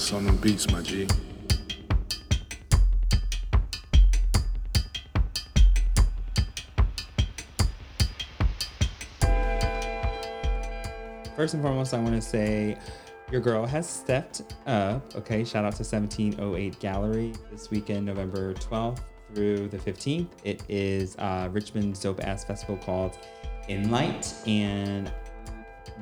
Johannes on them beats, my G. First and foremost, I want to say your girl has stepped up. Okay, shout out to 1708 Gallery this weekend, November 12th through the 15th. It is uh, Richmond's dope ass festival called InLight, and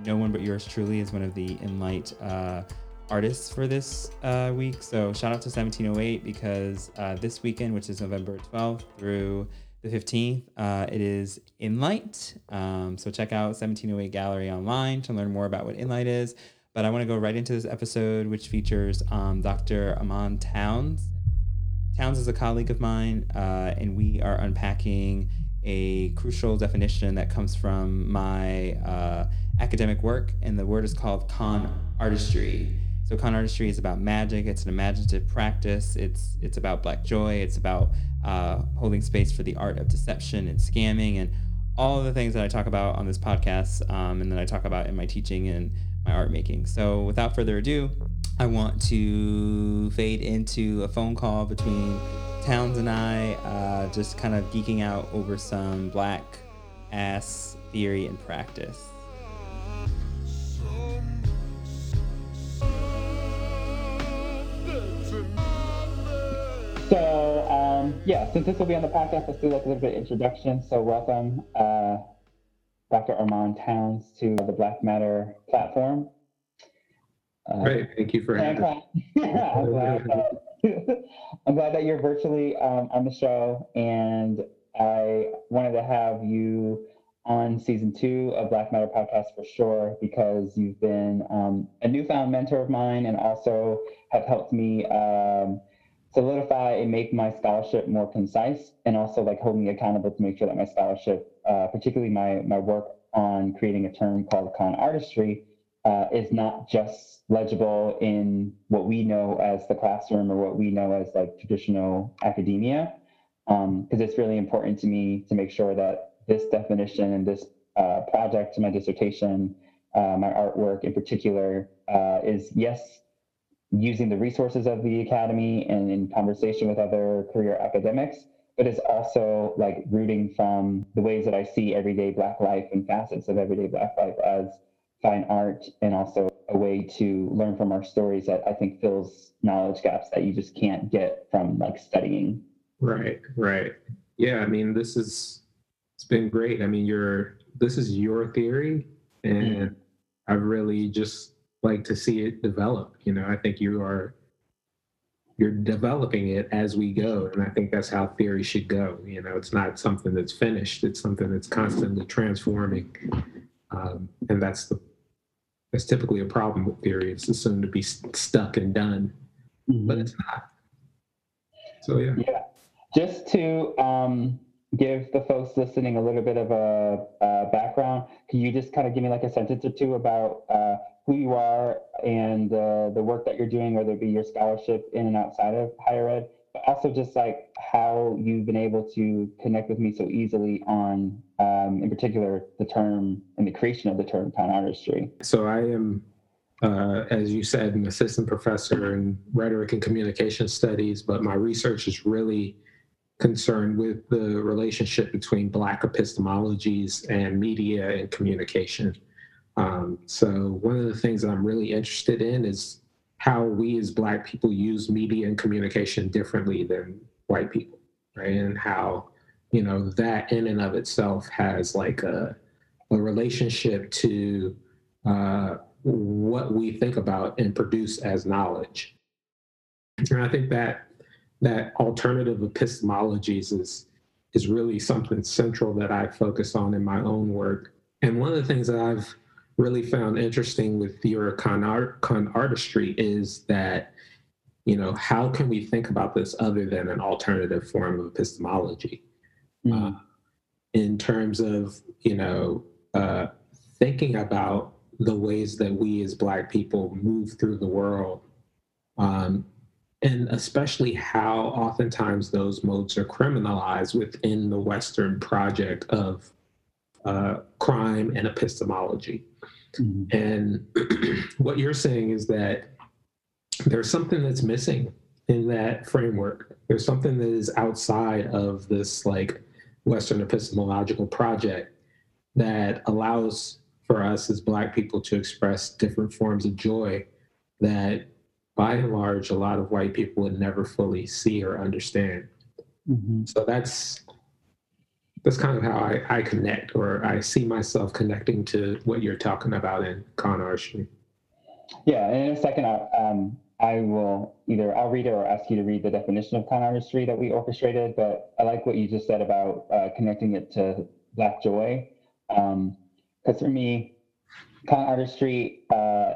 no one but yours truly is one of the InLight uh, artists for this uh, week. So shout out to 1708 because uh, this weekend, which is November 12th through the 15th, uh, it is InLight. Um, so check out 1708 Gallery online to learn more about what InLight is. But I want to go right into this episode, which features um, Dr. Armond Towns. Towns is a colleague of mine, uh, and we are unpacking a crucial definition that comes from my uh, academic work, and the word is called con artistry. So con artistry is about magic. It's an imaginative practice. It's it's about black joy. It's about uh, holding space for the art of deception and scamming and all the things that I talk about on this podcast, um, and that I talk about in my teaching and my art making. So without further ado, I want to fade into a phone call between Towns and I, uh, just kind of geeking out over some black ass theory and practice. Um, yeah, since this will be on the podcast, let's do like a little bit of introduction. So welcome, uh, Dr. Armond Towns to the Black Matter platform. Uh, Great, thank you for having me. I'm, glad that, I'm glad that you're virtually um, on the show, and I wanted to have you on season two of Black Matter podcast for sure because you've been um, a newfound mentor of mine and also have helped me um, solidify and make my scholarship more concise and also like hold me accountable to make sure that my scholarship, uh, particularly my, my work on creating a term called con artistry, uh, is not just legible in what we know as the classroom or what we know as like traditional academia. Because um, it's really important to me to make sure that this definition and this uh, project, my dissertation, uh, my artwork in particular, uh, is yes, using the resources of the academy and in conversation with other career academics, but is also like rooting from the ways that I see everyday Black life and facets of everyday Black life as fine art and also a way to learn from our stories that I think fills knowledge gaps that you just can't get from like studying. Right, right. Yeah, I mean, this is it's been great. I mean, you're this is your theory, and mm-hmm. I've really just like to see it develop. You know, I think you are you're developing it as we go, and I think that's how theory should go. You know, it's not something that's finished; it's something that's constantly transforming, um, and that's the that's typically a problem with theory. It's assumed to be stuck and done, mm-hmm. but it's not. So yeah. Yeah. Just to um, give the folks listening a little bit of a, a, background, can you just kind of give me like a sentence or two about uh, who you are and uh, the work that you're doing, whether it be your scholarship in and outside of higher ed, but also just like how you've been able to connect with me so easily on, um, in particular, the term and the creation of the term con artistry. So I am uh, as you said, an assistant professor in rhetoric and communication studies, but my research is really concerned with the relationship between Black epistemologies and media and communication. Um, so, one of the things that I'm really interested in is how we as Black people use media and communication differently than white people, right? And how, you know, that in and of itself has like a, a relationship to uh, what we think about and produce as knowledge. And I think that that alternative epistemologies is is really something central that I focus on in my own work. And one of the things that I've really found interesting with your con, art, con artistry is that, you know, how can we think about this other than an alternative form of epistemology? Mm. Uh, in terms of, you know, uh, thinking about the ways that we as Black people move through the world um, and especially how oftentimes those modes are criminalized within the Western project of uh, crime and epistemology. Mm-hmm. And what you're saying is that there's something that's missing in that framework. There's something that is outside of this like Western epistemological project that allows for us as Black people to express different forms of joy that by and large, a lot of white people would never fully see or understand. Mm-hmm. So that's that's kind of how I, I connect or I see myself connecting to what you're talking about in con artistry. Yeah, and in a second, I, um, I will either I'll read it or ask you to read the definition of con artistry that we orchestrated. But I like what you just said about uh, connecting it to Black joy, because um, for me, con artistry uh,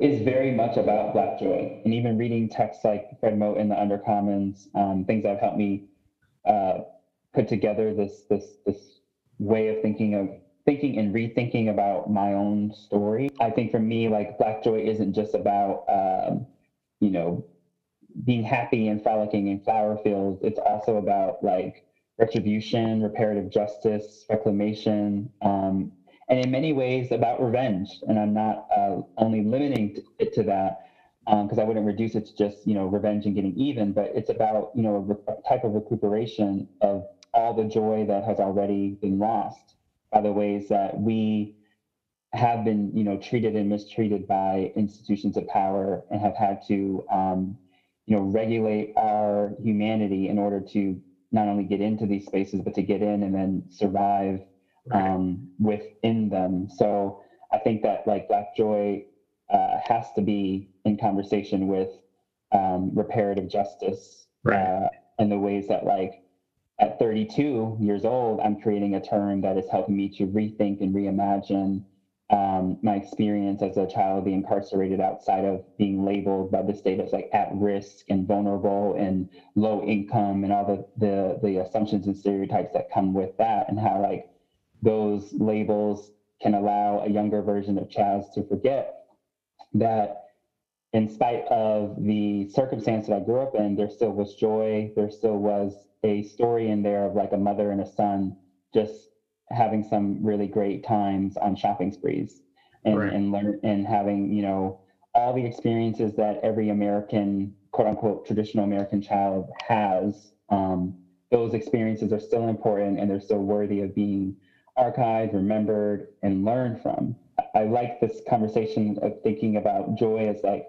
is very much about Black joy, and even reading texts like Fred Moten in the Undercommons, um, things that have helped me uh, put together this this this way of thinking of thinking and rethinking about my own story. I think for me, like Black joy isn't just about um, you know being happy and frolicking in flower fields. It's also about like retribution, reparative justice, reclamation, um, and in many ways about revenge. And I'm not uh, only limiting it to that because um, I wouldn't reduce it to just you know revenge and getting even, but it's about you know a, a type of recuperation of all the joy that has already been lost by the ways that we have been you know treated and mistreated by institutions of power and have had to um, you know regulate our humanity in order to not only get into these spaces but to get in and then survive um, within them so i think that like black joy uh, has to be in conversation with um, reparative justice right. uh, and the ways that like at 32 years old i'm creating a term that is helping me to rethink and reimagine um, my experience as a child being incarcerated outside of being labeled by the state as like at risk and vulnerable and low income and all the, the the assumptions and stereotypes that come with that and how like those labels can allow a younger version of Chaz to forget that in spite of the circumstance that I grew up in, there still was joy. There still was a story in there of like a mother and a son just having some really great times on shopping sprees and, right. and learn and having, you know, all the experiences that every American, quote unquote, traditional American child has. Um, those experiences are still important and they're still worthy of being archived, remembered, and learned from. I like this conversation of thinking about joy as like,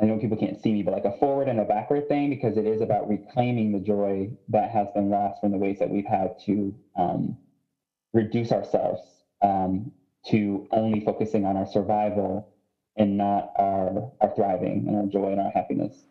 I know people can't see me, but like a forward and a backward thing, because it is about reclaiming the joy that has been lost from the ways that we've had to um, reduce ourselves um, to only focusing on our survival and not our, our thriving and our joy and our happiness.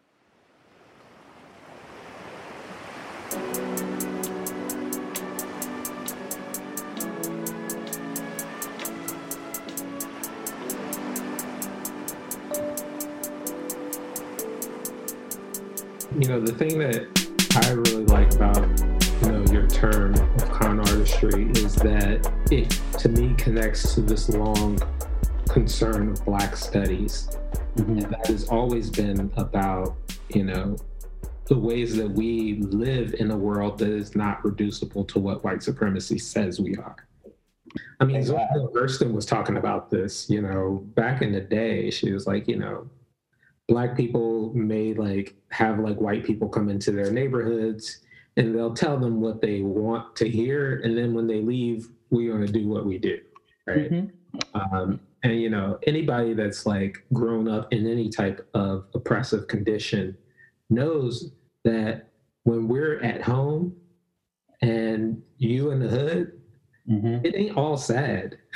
You know, the thing that I really like about, you know, your term of con artistry is that it, to me, connects to this long concern of Black studies. Mm-hmm. And that has always been about, you know, the ways that we live in a world that is not reducible to what white supremacy says we are. I mean, exactly. Zoe was talking about this, you know, back in the day. She was like, you know, black people may like have like white people come into their neighborhoods and they'll tell them what they want to hear and then when they leave we're going to do what we do right mm-hmm. um, and you know anybody that's like grown up in any type of oppressive condition knows that when we're at home and you in the hood mm-hmm. it ain't all sad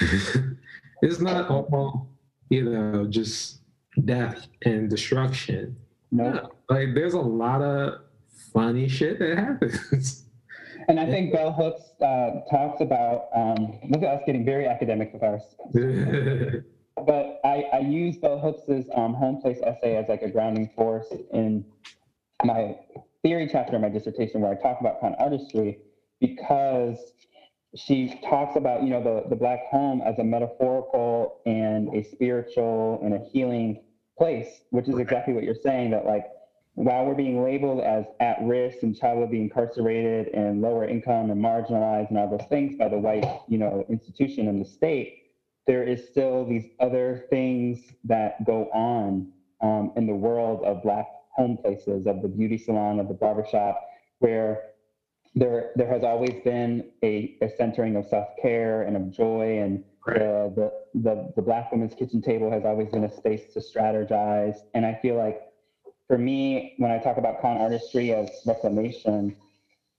it's not all you know just death and destruction. No, yeah, like there's a lot of funny shit that happens. And I think Bell Hooks uh, talks about um, look at us getting very academic with ours. but I, I use Bell Hooks's um, home place essay as like a grounding force in my theory chapter of my dissertation where I talk about con artistry because she talks about you know the, the black home as a metaphorical and a spiritual and a healing place, which is exactly what you're saying that like while we're being labeled as at risk and child will be incarcerated and lower income and marginalized and all those things by the white, you know, institution and the state, there is still these other things that go on um, in the world of Black home places, of the beauty salon, of the barbershop, where there there has always been a, a centering of self care and of joy, and Right. the, the the the Black women's kitchen table has always been a space to strategize. And I feel like for me, when I talk about con artistry as reclamation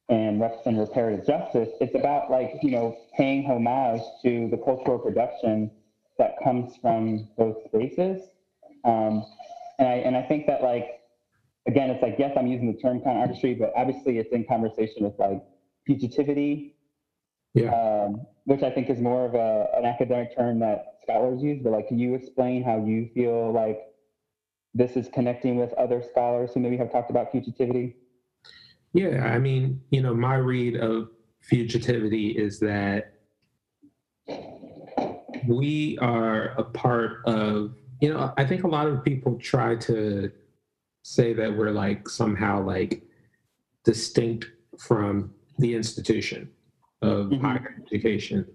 and, rep- and reparative justice, it's about like you know paying homage to the cultural production that comes from those spaces. Um, and I and I think that like again, it's like yes, I'm using the term con artistry, but obviously it's in conversation with like fugitivity, Yeah. um, which I think is more of a, an academic term that scholars use. But like, can you explain how you feel like this is connecting with other scholars who maybe have talked about fugitivity? Yeah, I mean, you know, my read of fugitivity is that we are a part of, you know, I think a lot of people try to say that we're like somehow like distinct from the institution of Mhm. higher education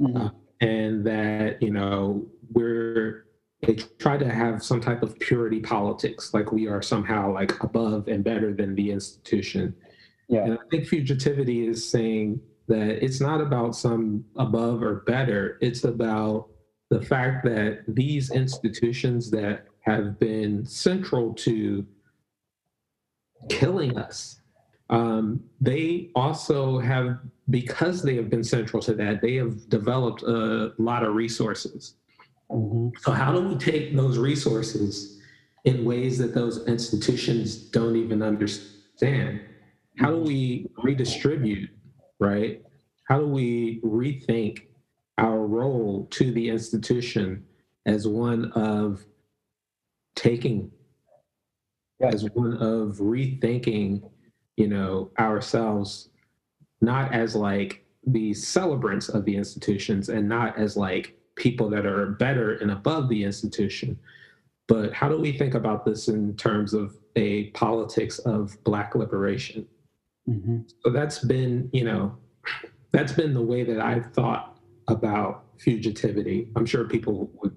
Mhm. Uh, and that you know we're they try to have some type of purity politics like we are somehow like above and better than the institution yeah. and i think fugitivity is saying that it's not about some above or better it's about the fact that these institutions that have been central to killing us um, they also have because they have been central to that they have developed a lot of resources Mhm. so how do we take those resources in ways that those institutions don't even understand how do we redistribute right how do we rethink our role to the institution as one of taking Yeah. as one of rethinking you know ourselves not as like the celebrants of the institutions and not as like people that are better and above the institution. But how do we think about this in terms of a politics of black liberation? Mhm. so that's been you know that's been the way that i've thought about fugitivity. I'm sure people would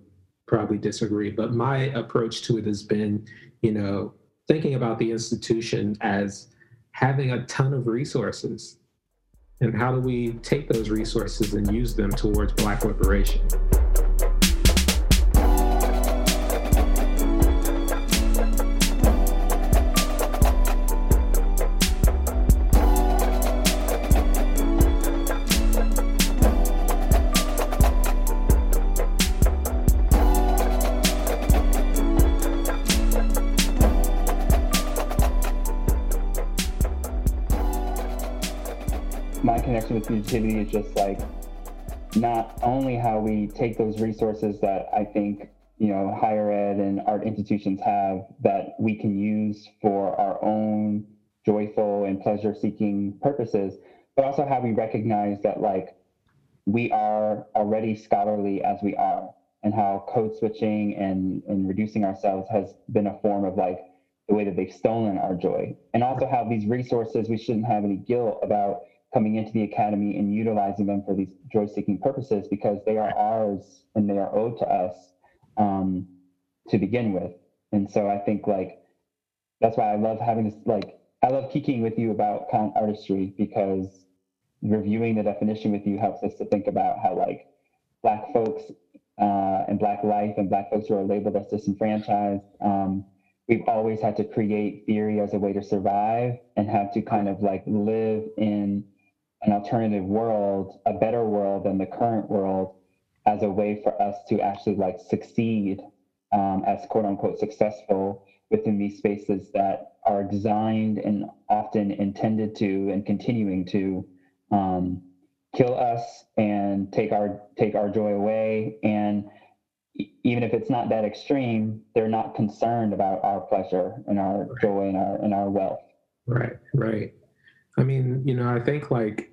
probably disagree but my approach to it has been you know thinking about the institution as having a ton of resources. And how do we take those resources and use them towards black liberation fugitivity is just like not only how we take those resources that I think you know higher ed and art institutions have that we can use for our own joyful and pleasure seeking purposes, but also how we recognize that like we are already scholarly as we are and how code switching and, and reducing ourselves has been a form of like the way that they've stolen our joy. And also how these resources we shouldn't have any guilt about coming into the academy and utilizing them for these joy-seeking purposes because they are ours and they are owed to us um, to begin with. And so I think like that's why I love having this like I love kicking with you about con artistry because reviewing the definition with you helps us to think about how like black folks uh, and black life and black folks who are labeled as disenfranchised um, we've always had to create theory as a way to survive and have to kind of like live in an alternative world, a better world than the current world, as a way for us to actually like succeed um, as quote unquote successful within these spaces that are designed and often intended to and continuing to um, kill us and take our take our joy away. And even if it's not that extreme they're not concerned about our pleasure and our joy and our and our wealth. Right, right. I mean, you know, I think like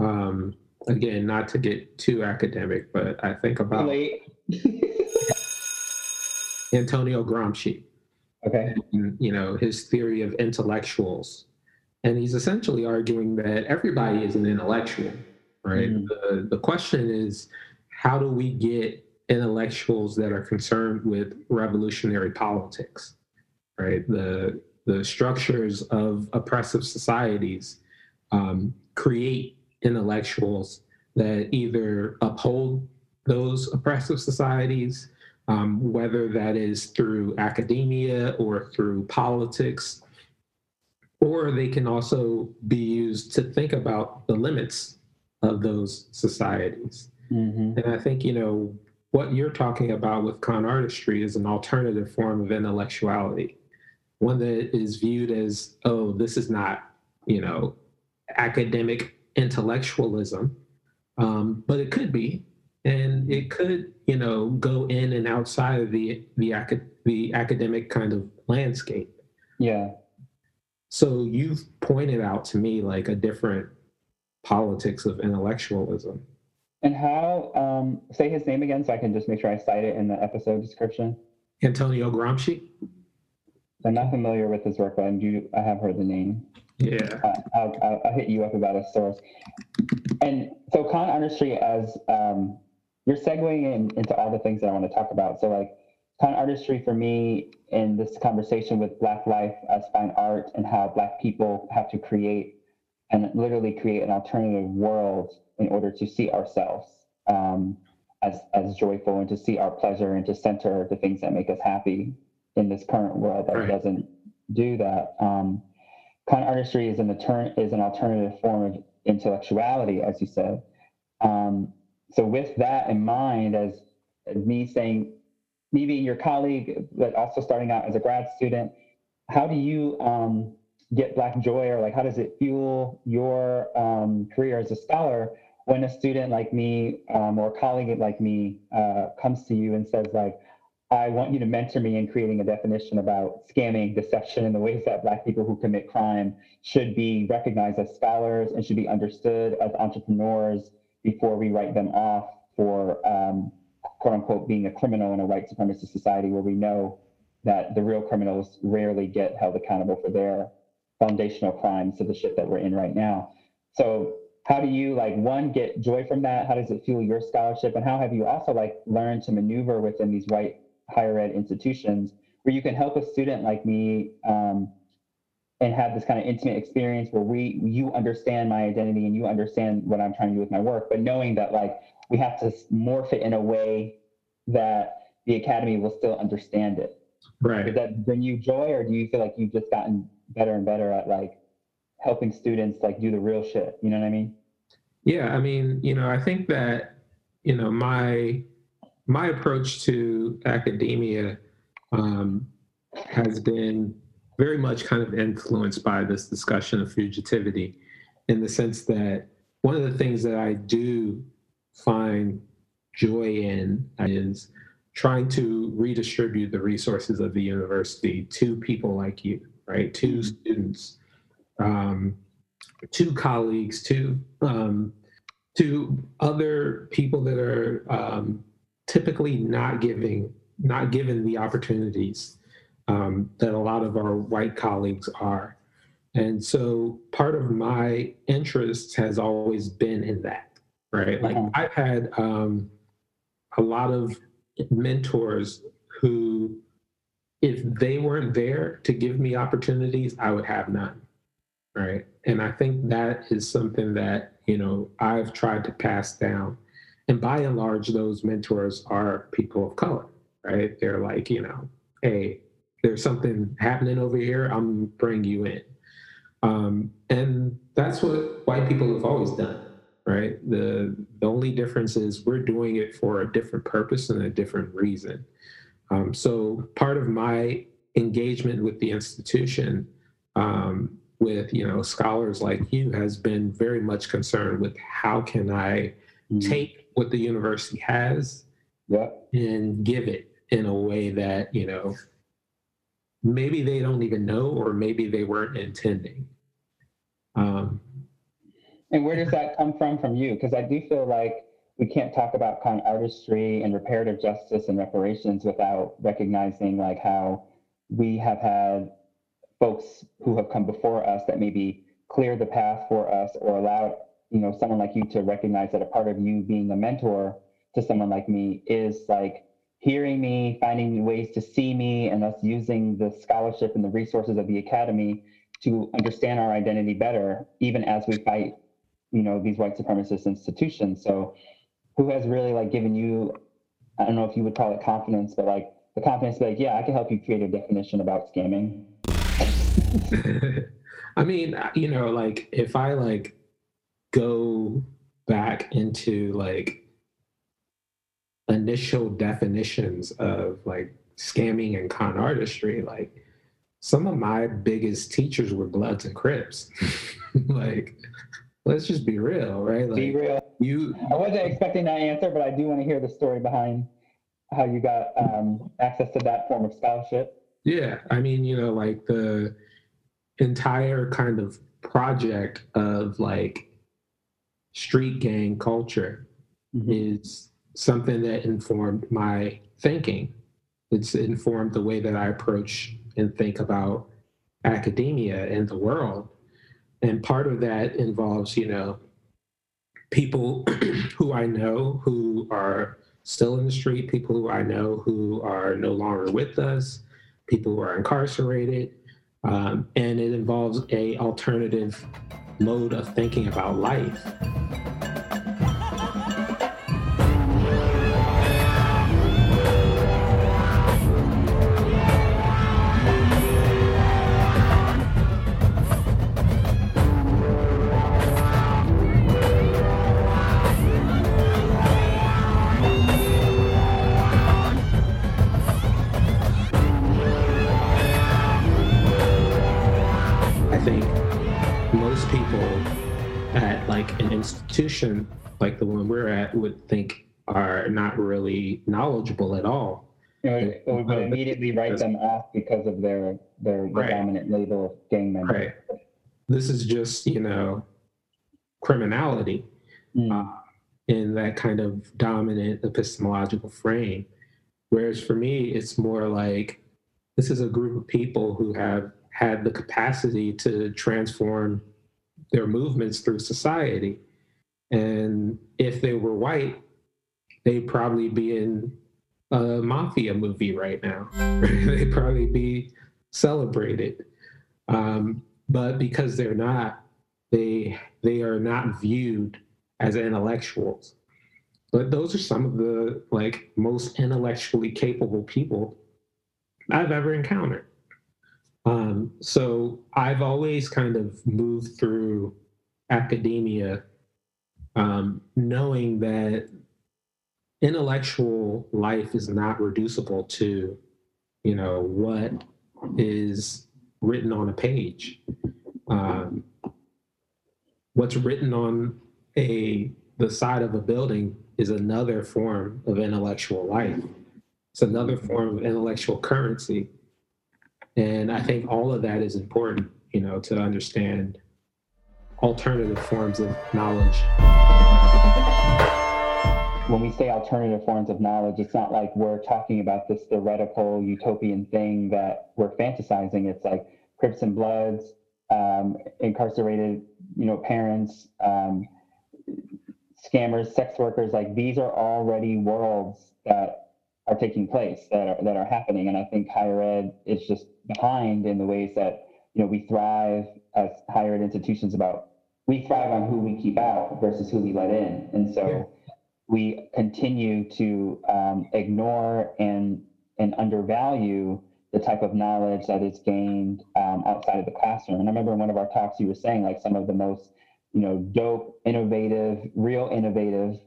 um again, not to get too academic, but I think about. Antonio Gramsci okay and you know his theory of intellectuals. And he's essentially arguing that everybody is an intellectual, right? Mhm. The the question is how do we get intellectuals that are concerned with revolutionary politics, right? The the structures of oppressive societies um, create intellectuals that either uphold those oppressive societies, um, whether that is through academia or through politics, or they can also be used to think about the limits of those societies. Mm-hmm. And I think, you know, what you're talking about with con artistry is an alternative form of intellectuality, one that is viewed as, oh, this is not, you know, academic intellectualism, um, but it could be, and it could, you know, go in and outside of the the, acad- the academic kind of landscape. Yeah. So you've pointed out to me like a different politics of intellectualism. And how, um, say his name again so I can just make sure I cite it in the episode description. Antonio Gramsci. I'm not familiar with his work, but I do. I have heard the name. Yeah. Uh, I'll, I'll, I'll, hit you up about a source. And so, con artistry, as um, you're segueing in, into all the things that I want to talk about. So, like, con artistry for me in this conversation with Black life as fine art and how Black people have to create and literally create an alternative world in order to see ourselves um, as, as joyful and to see our pleasure and to center the things that make us happy in this current world that right. doesn't do that. Um, con artistry is an, is an alternative form of intellectuality, as you said. Um, so with that in mind, as, as me saying, me being your colleague, but also starting out as a grad student, how do you um, get Black joy or like how does it fuel your um, career as a scholar when a student like me um, or a colleague like me uh, comes to you and says like, I want you to mentor me in creating a definition about scamming, deception, and the ways that Black people who commit crime should be recognized as scholars and should be understood as entrepreneurs before we write them off for um, quote unquote being a criminal in a white supremacist society where we know that the real criminals rarely get held accountable for their foundational crimes to the shit that we're in right now. So how do you like one get joy from that? How does it fuel your scholarship? And how have you also like learned to maneuver within these white higher ed institutions where you can help a student like me um, and have this kind of intimate experience where we you understand my identity and you understand what I'm trying to do with my work, but knowing that like we have to morph it in a way that the academy will still understand it. Right. Does that bring you joy, or do you feel like you've just gotten better and better at like helping students like do the real shit? You know what I mean? Yeah, I mean, you know, I think that you know my my approach to academia um, has been very much kind of influenced by this discussion of fugitivity in the sense that one of the things that I do find joy in is trying to redistribute the resources of the university to people like you, right? To mm-hmm. students, um, to colleagues, to um, to other people that are um, typically not giving not given the opportunities um, that a lot of our white colleagues are. And so part of my interest has always been in that, right? Like mm-hmm. I've had um, a lot of mentors who, if they weren't there to give me opportunities, I would have none, right? And I think that is something that, you know, I've tried to pass down. And by and large, those mentors are people of color, right? They're like, you know, hey, there's something happening over here, I'm bringing you in. Um, and that's what white people have always done right? The the only difference is we're doing it for a different purpose and a different reason. Um, so part of my engagement with the institution, um, with you know scholars like you, has been very much concerned with how can I mm-hmm. take what the university has yeah. and give it in a way that you know maybe they don't even know or maybe they weren't intending. Um, and where does that come from from you? Because I do feel like we can't talk about con artistry and reparative justice and reparations without recognizing like how we have had folks who have come before us that maybe cleared the path for us or allowed you know someone like you to recognize that a part of you being a mentor to someone like me is like hearing me, finding ways to see me, and us using the scholarship and the resources of the academy to understand our identity better, even as we fight, you know, these white supremacist institutions. So, who has really like given you, I don't know if you would call it confidence, but like the confidence like, yeah, I can help you create a definition about scamming. I mean, you know, like if I like go back into like initial definitions of like scamming and con artistry, like some of my biggest teachers were Bloods and Crips. like, let's just be real, right? Like, be real. You. I wasn't expecting that answer, but I do want to hear the story behind how you got um, access to that form of scholarship. Yeah, I mean, you know, like the entire kind of project of like street gang culture mm-hmm. is something that informed my thinking. It's informed the way that I approach and think about academia and the world. And part of that involves, you know, people who I know who are still in the street, people who I know who are no longer with us, people who are incarcerated. Um, and it involves a alternative mode of thinking about life. Institution like the one we're at would think are not really knowledgeable at all. You know, it would immediately write them off because of their their right. dominant label of gang member. Right. This is just you know criminality mm. uh, in that kind of dominant epistemological frame. Whereas for me, it's more like this is a group of people who have had the capacity to transform their movements through society. And if they were white, they'd probably be in a mafia movie right now. they'd probably be celebrated. Um, but because they're not, they they are not viewed as intellectuals. But those are some of the like most intellectually capable people I've ever encountered. Um, so I've always kind of moved through academia um, knowing that intellectual life is not reducible to, you know, what is written on a page. Um, what's written on a the side of a building is another form of intellectual life. It's another form of intellectual currency. And I think all of that is important, you know, to understand alternative forms of knowledge. When we say alternative forms of knowledge, it's not like we're talking about this theoretical utopian thing that we're fantasizing. It's like Crips and Bloods, um, incarcerated, you know, parents, um, scammers, sex workers. Like these are already worlds that are taking place, that are, that are happening. And I think higher ed is just behind in the ways that you know we thrive as higher ed institutions about we thrive on who we keep out versus who we let in. And so yeah. we continue to um, ignore and, and undervalue the type of knowledge that is gained um, outside of the classroom. And I remember in one of our talks, you were saying like some of the most, you know, dope, innovative, real innovative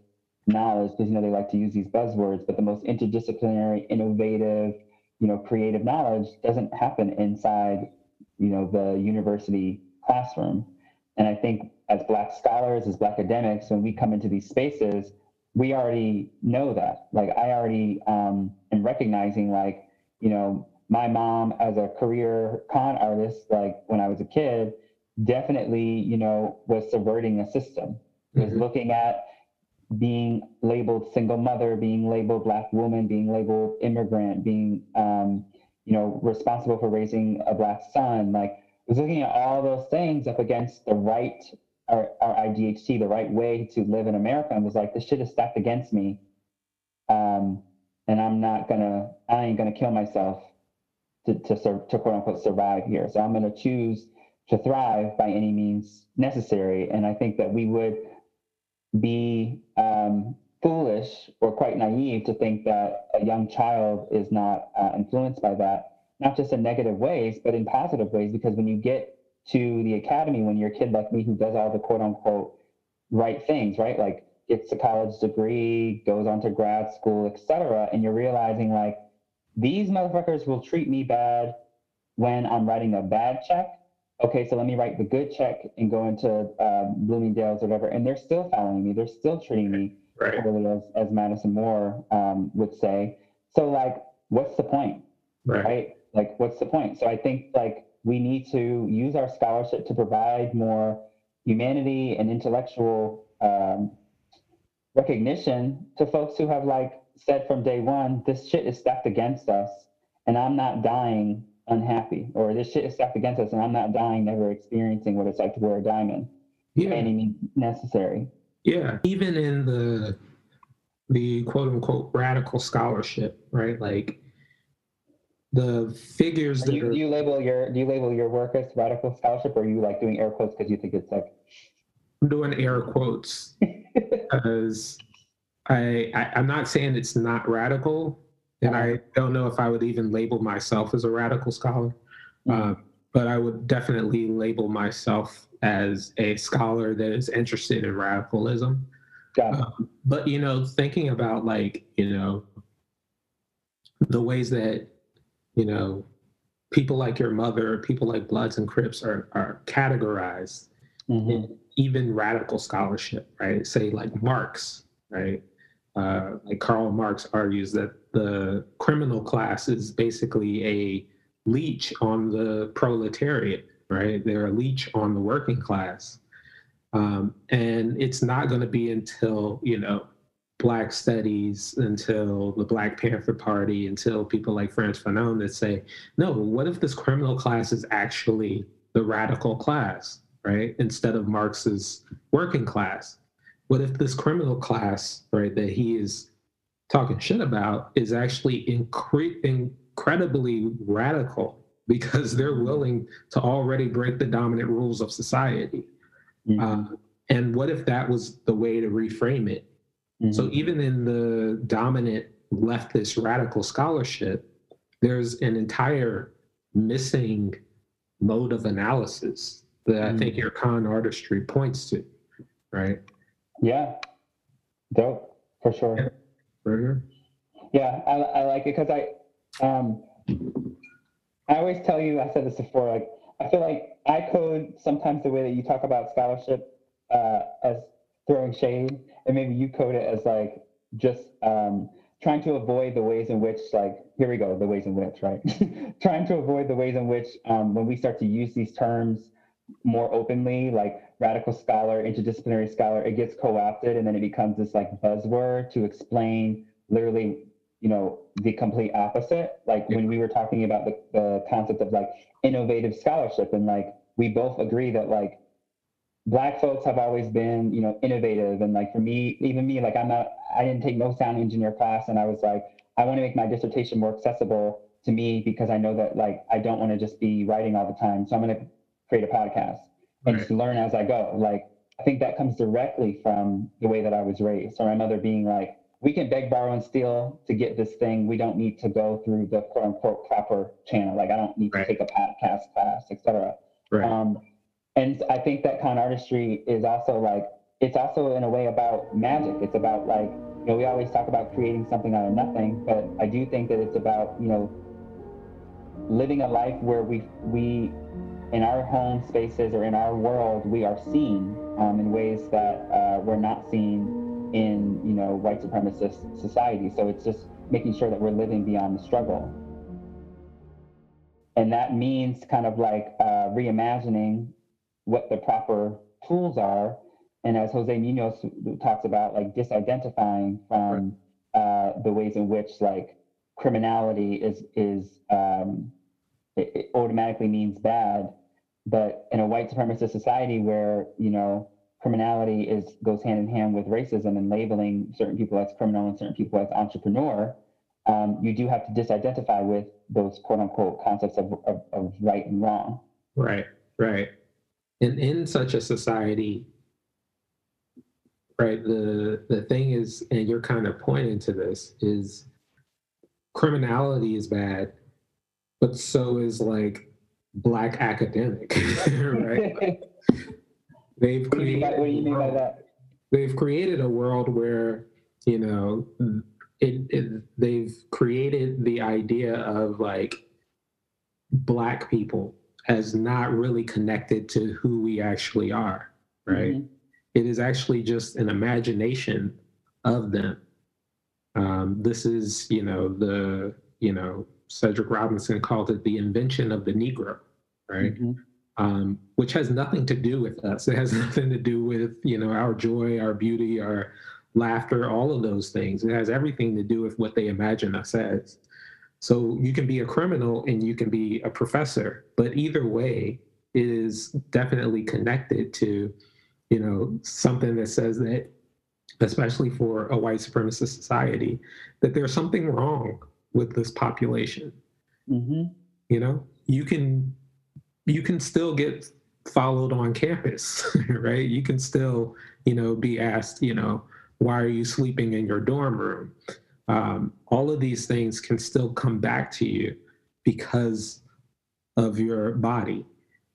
knowledge, because, you know, they like to use these buzzwords, but the most interdisciplinary, innovative, you know, creative knowledge doesn't happen inside, you know, the university classroom. And I think as Black scholars, as Black academics, when we come into these spaces, we already know that. Like I already um, am recognizing, like, you know, my mom as a career con artist, like when I was a kid, definitely, you know, was subverting a system, was mm-hmm. looking at being labeled single mother, being labeled black woman, being labeled immigrant, being, um, you know, responsible for raising a black son. Like was looking at all those things up against the right, our, our IDHT, the right way to live in America, and was like, this shit is stacked against me. um, and I'm not gonna, I ain't gonna kill myself to to, to quote unquote survive here. So I'm gonna choose to thrive by any means necessary. And I think that we would be um, foolish or quite naive to think that a young child is not uh, influenced by that, not just in negative ways, but in positive ways. Because when you get to the academy, when you're a kid like me who does all the quote unquote right things, right? Like gets a college degree, goes on to grad school, etc., and you're realizing like these motherfuckers will treat me bad when I'm writing a bad check. Okay, so let me write the good check and go into um, Bloomingdale's or whatever, and they're still following me. They're still treating me Right. poorly, as, as Madison Moore um, would say. So, like, what's the point, Right. right? Like, what's the point? So, I think like we need to use our scholarship to provide more humanity and intellectual um, recognition to folks who have like said from day one, this shit is stacked against us, and I'm not dying unhappy, or this shit is stacked against us, and I'm not dying never experiencing what it's like to wear a diamond by Yeah. any means necessary. Yeah. Even in the the quote unquote radical scholarship, right? Like the figures Do that you, are do you label your do you label your work as radical scholarship, or are you like doing air quotes because you think it's like I'm doing air quotes because I, I I'm not saying it's not radical, and I don't know if I would even label myself as a radical scholar, uh, but I would definitely label myself as a scholar that is interested in radicalism. Um, but you know, thinking about like you know the ways that you know people like your mother, people like Bloods and Crips are are categorized Mhm. in even radical scholarship, right? Say like Marx, right? Uh, like Karl Marx argues that the criminal class is basically a leech on the proletariat, right? They're a leech on the working class. Um, and it's not going to be until, you know, Black studies, until the Black Panther Party, until people like Frantz Fanon that say, no, what if this criminal class is actually the radical class? right? Instead of Marx's working class. What if this criminal class, right, that he is talking shit about is actually incre- incredibly radical because they're willing to already break the dominant rules of society? Mhm. Uh, and what if that was the way to reframe it? Mhm. So even in the dominant leftist radical scholarship, there's an entire missing mode of analysis that I think your con artistry points to, right? yeah, dope for sure. Yeah. Burger? Yeah, I, I like it because I, um, I always tell you, I said this before, like, I feel like I code sometimes the way that you talk about scholarship uh, as throwing shade, and maybe you code it as like just um, trying to avoid the ways in which, like, here we go, the ways in which, right? trying to avoid the ways in which, um, when we start to use these terms more openly, like radical scholar, interdisciplinary scholar, it gets co-opted and then it becomes this like buzzword to explain literally, you know, the complete opposite. Like when we were talking about the, the concept of like innovative scholarship and like we both agree that like black folks have always been, you know, innovative and like for me, even me, like I'm not I didn't take no sound engineer class and I was like, I want to make my dissertation more accessible to me because I know that like I don't want to just be writing all the time. So I'm gonna create a podcast and just learn as I go. Like I think that comes directly from the way that I was raised. So my mother being like, we can beg, borrow, and steal to get this thing. We don't need to go through the quote unquote proper channel. Like I don't need Right. to take a podcast class, etc. Right. Um, and I think that con artistry is also like it's also in a way about magic. It's about like you know we always talk about creating something out of nothing, but I do think that it's about you know living a life where we we in our home spaces or in our world we are seen um, in ways that uh, we're not seen in you know white supremacist society. So it's just making sure that we're living beyond the struggle. And that means kind of like uh, reimagining what the proper tools are. And as jose munoz talks about like disidentifying from uh, the ways in which like criminality is is um, it, it automatically means bad but in a white supremacist society where you know criminality is goes hand in hand with racism and labeling certain people as criminal and certain people as entrepreneur, um, you do have to disidentify with those quote unquote concepts of, of, of right and wrong. Right, right. And in such a society, right, the the thing is, and you're kind of pointing to this, is criminality is bad, but so is like black academic, right? they've what, do you mean by, created what do you mean by a world- that? they've created a world where you know it, it they've created the idea of like black people as not really connected to who we actually are right Mhm. it is actually just an imagination of them um, this is you know the you know cedric robinson called it the invention of the negro right Mhm. um, which has nothing to do with us. It has nothing to do with you know our joy, our beauty, our laughter, all of those things. It has everything to do with what they imagine us as. So you can be a criminal and you can be a professor, but either way is definitely connected to you know something that says that, especially for a white supremacist society, that there's something wrong with this population Mhm. you know? You can you can still get followed on campus right? You can still you know be asked you know why are you sleeping in your dorm room? Um, all of these things can still come back to you because of your body.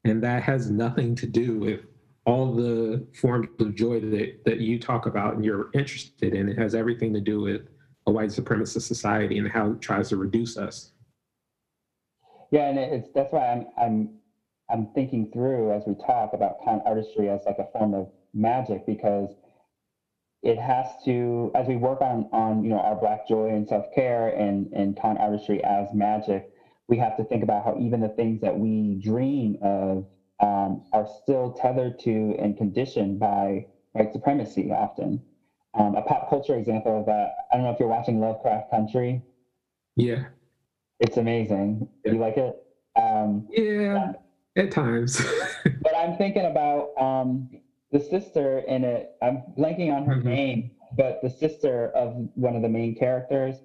And that has nothing to do with all the forms of joy that, that you talk about and you're interested in. It has everything to do with a white supremacist society and how it tries to reduce us Yeah, and it's that's why I'm I'm I'm thinking through as we talk about con artistry as like a form of magic because it has to as we work on on you know our black joy and self care and and con artistry as magic, we have to think about how even the things that we dream of um, are still tethered to and conditioned by white supremacy often. Um, a pop culture example of that. I don't know if you're watching Lovecraft Country. yeah It's amazing. You like it? Um, Yeah, at times. but I'm thinking about um, the sister in it. I'm blanking on her Mhm. name, but the sister of one of the main characters.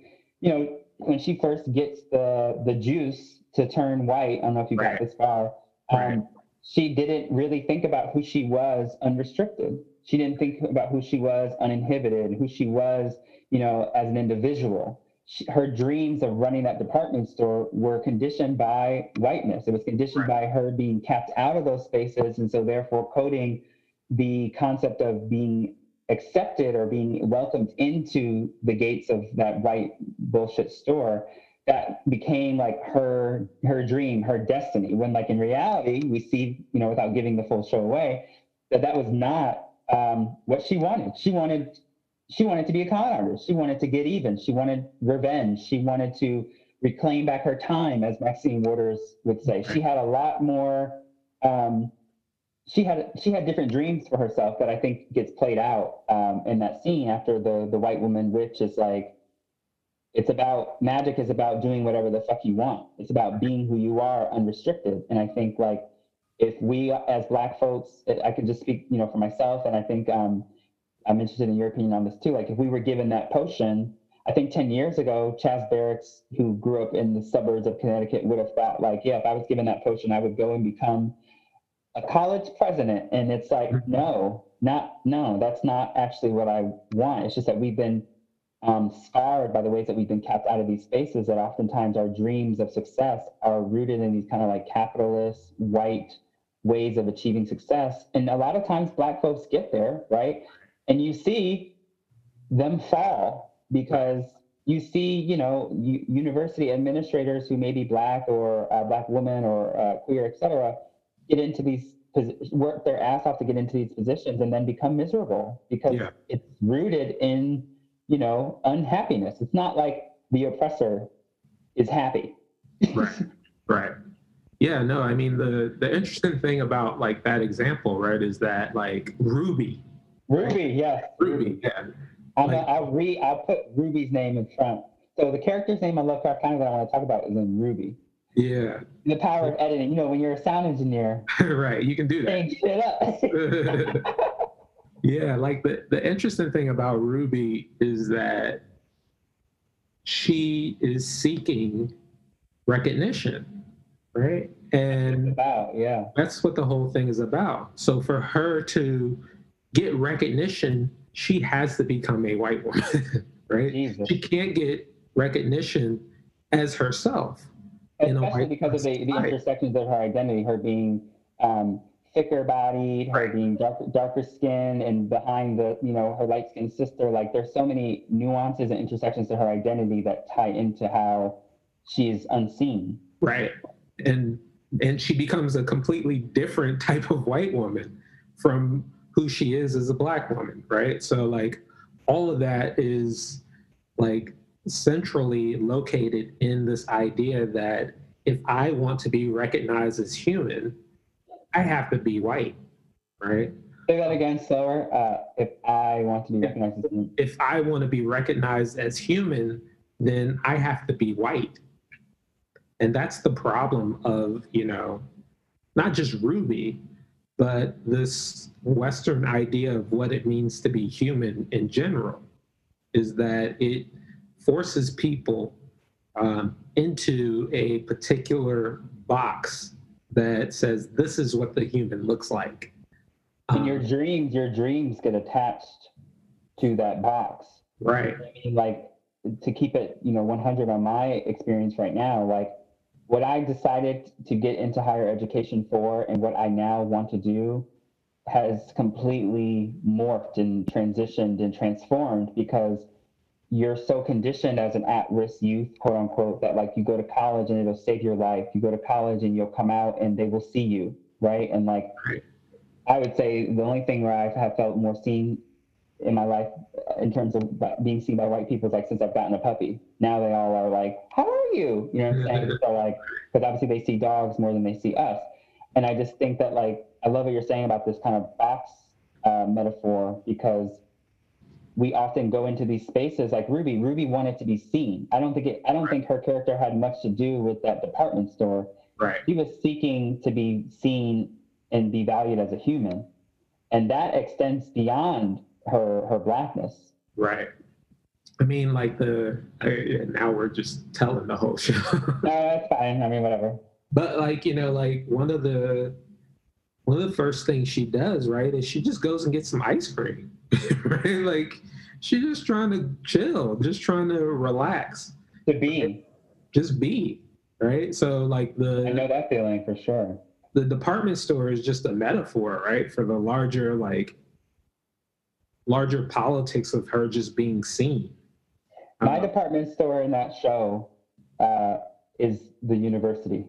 You know, when she first gets the the juice to turn white. I don't know if you Right. got this far. Um, Right. She didn't really think about who she was unrestricted. She didn't think about who she was uninhibited, who she was, you know, as an individual. She, her dreams of running that department store were conditioned by whiteness. It was conditioned by her being kept out of those spaces, and so therefore coding the concept of being accepted or being welcomed into the gates of that white bullshit store that became like her her dream her destiny when like in reality we see you know without giving the full show away that that was not um, what she wanted. She wanted she wanted to be a con artist. She wanted to get even. She wanted revenge. She wanted to reclaim back her time as maxine waters would say. She had a lot more um, she had she had different dreams for herself that I think gets played out um, in that scene after the the white woman witch is like, it's about magic is about doing whatever the fuck you want. It's about being who you are unrestricted. And I think like if we as black folks, I can just speak you know for myself, and I think um, I'm interested in your opinion on this too. Like if we were given that potion. I think 10 years ago, Chaz Barracks, who grew up in the suburbs of Connecticut, would have thought, like, yeah, if I was given that potion, I would go and become a college president and it's like no not no that's not actually what i want it's just that we've been um, scarred by the ways that we've been kept out of these spaces that oftentimes our dreams of success are rooted in these kind of like capitalist white ways of achieving success. And a lot of times black folks get there right? And you see them fall because you see you know university administrators who may be black or uh, black women or uh, queer etc get into these work their ass off to get into these positions and then become miserable because Yeah. it's rooted in you know unhappiness. It's not like the oppressor is happy. Right. Right yeah no i mean the the interesting thing about like that example right is that like ruby ruby yes ruby yeah I'm Like- I'll re I'll put Ruby's name in front. So the character's name on Lovecraft Country that I want to talk about is in Ruby. yeah The power of editing. You know, when you're a sound engineer, right you can do that shit up. Yeah, like the, the interesting thing about Ruby is that she is seeking recognition, right? And about yeah. that's what the whole thing is about. So for her to get recognition, she has to become a white woman, right? Jesus. She can't get recognition as herself. Especially because of the, the intersections of her identity, her being um, thicker bodied, her Right. being darker, darker skin, and behind the, you know, her light skinned sister. Like there's so many nuances and intersections to her identity that tie into how she is unseen. right and and she becomes a completely different type of white woman from who she is as a black woman right so like all of that is like centrally located in this idea that if i want to be recognized as human i have to be white right Say that again slower. Uh, if I want to be recognized as human. if i want to be recognized as human then i have to be white and that's the problem of you know not just ruby but this western idea of what it means to be human in general is that it forces people um, into a particular box that says this is what the human looks like. And your Um, dreams, your dreams get attached to that box. right. I mean, like to keep it, you know, 100 on my experience right now, like what I decided to get into higher education for and what I now want to do has completely morphed and transitioned and transformed because you're so conditioned as an at-risk youth, quote unquote, that like you go to college and it'll save your life. You go to college and you'll come out and they will see you, right? And like Right. I would say the only thing where I have felt more seen in my life in terms of being seen by white people is like since I've gotten a puppy. Now they all are like, "How are you?" You know what I'm saying? so like, because obviously they see dogs more than they see us, and I just think that like I love what you're saying about this kind of box uh, metaphor because we often go into these spaces like Ruby. Ruby wanted to be seen. I don't think it. I don't think her character had much to do with that department store. right She was seeking to be seen and be valued as a human, and that extends beyond her her blackness. Right. I mean, like the I, now we're just telling the whole show, No, that's fine. I mean, whatever. but like you know, like one of the one of the first things she does, right, is she just goes and gets some ice cream, right? Like she's just trying to chill, just trying to relax, To be, just be, right? So like the I know that feeling for sure. the department store is just a metaphor, right, for the larger like larger politics of her just being seen. My Uh, department store in that show uh, is the university.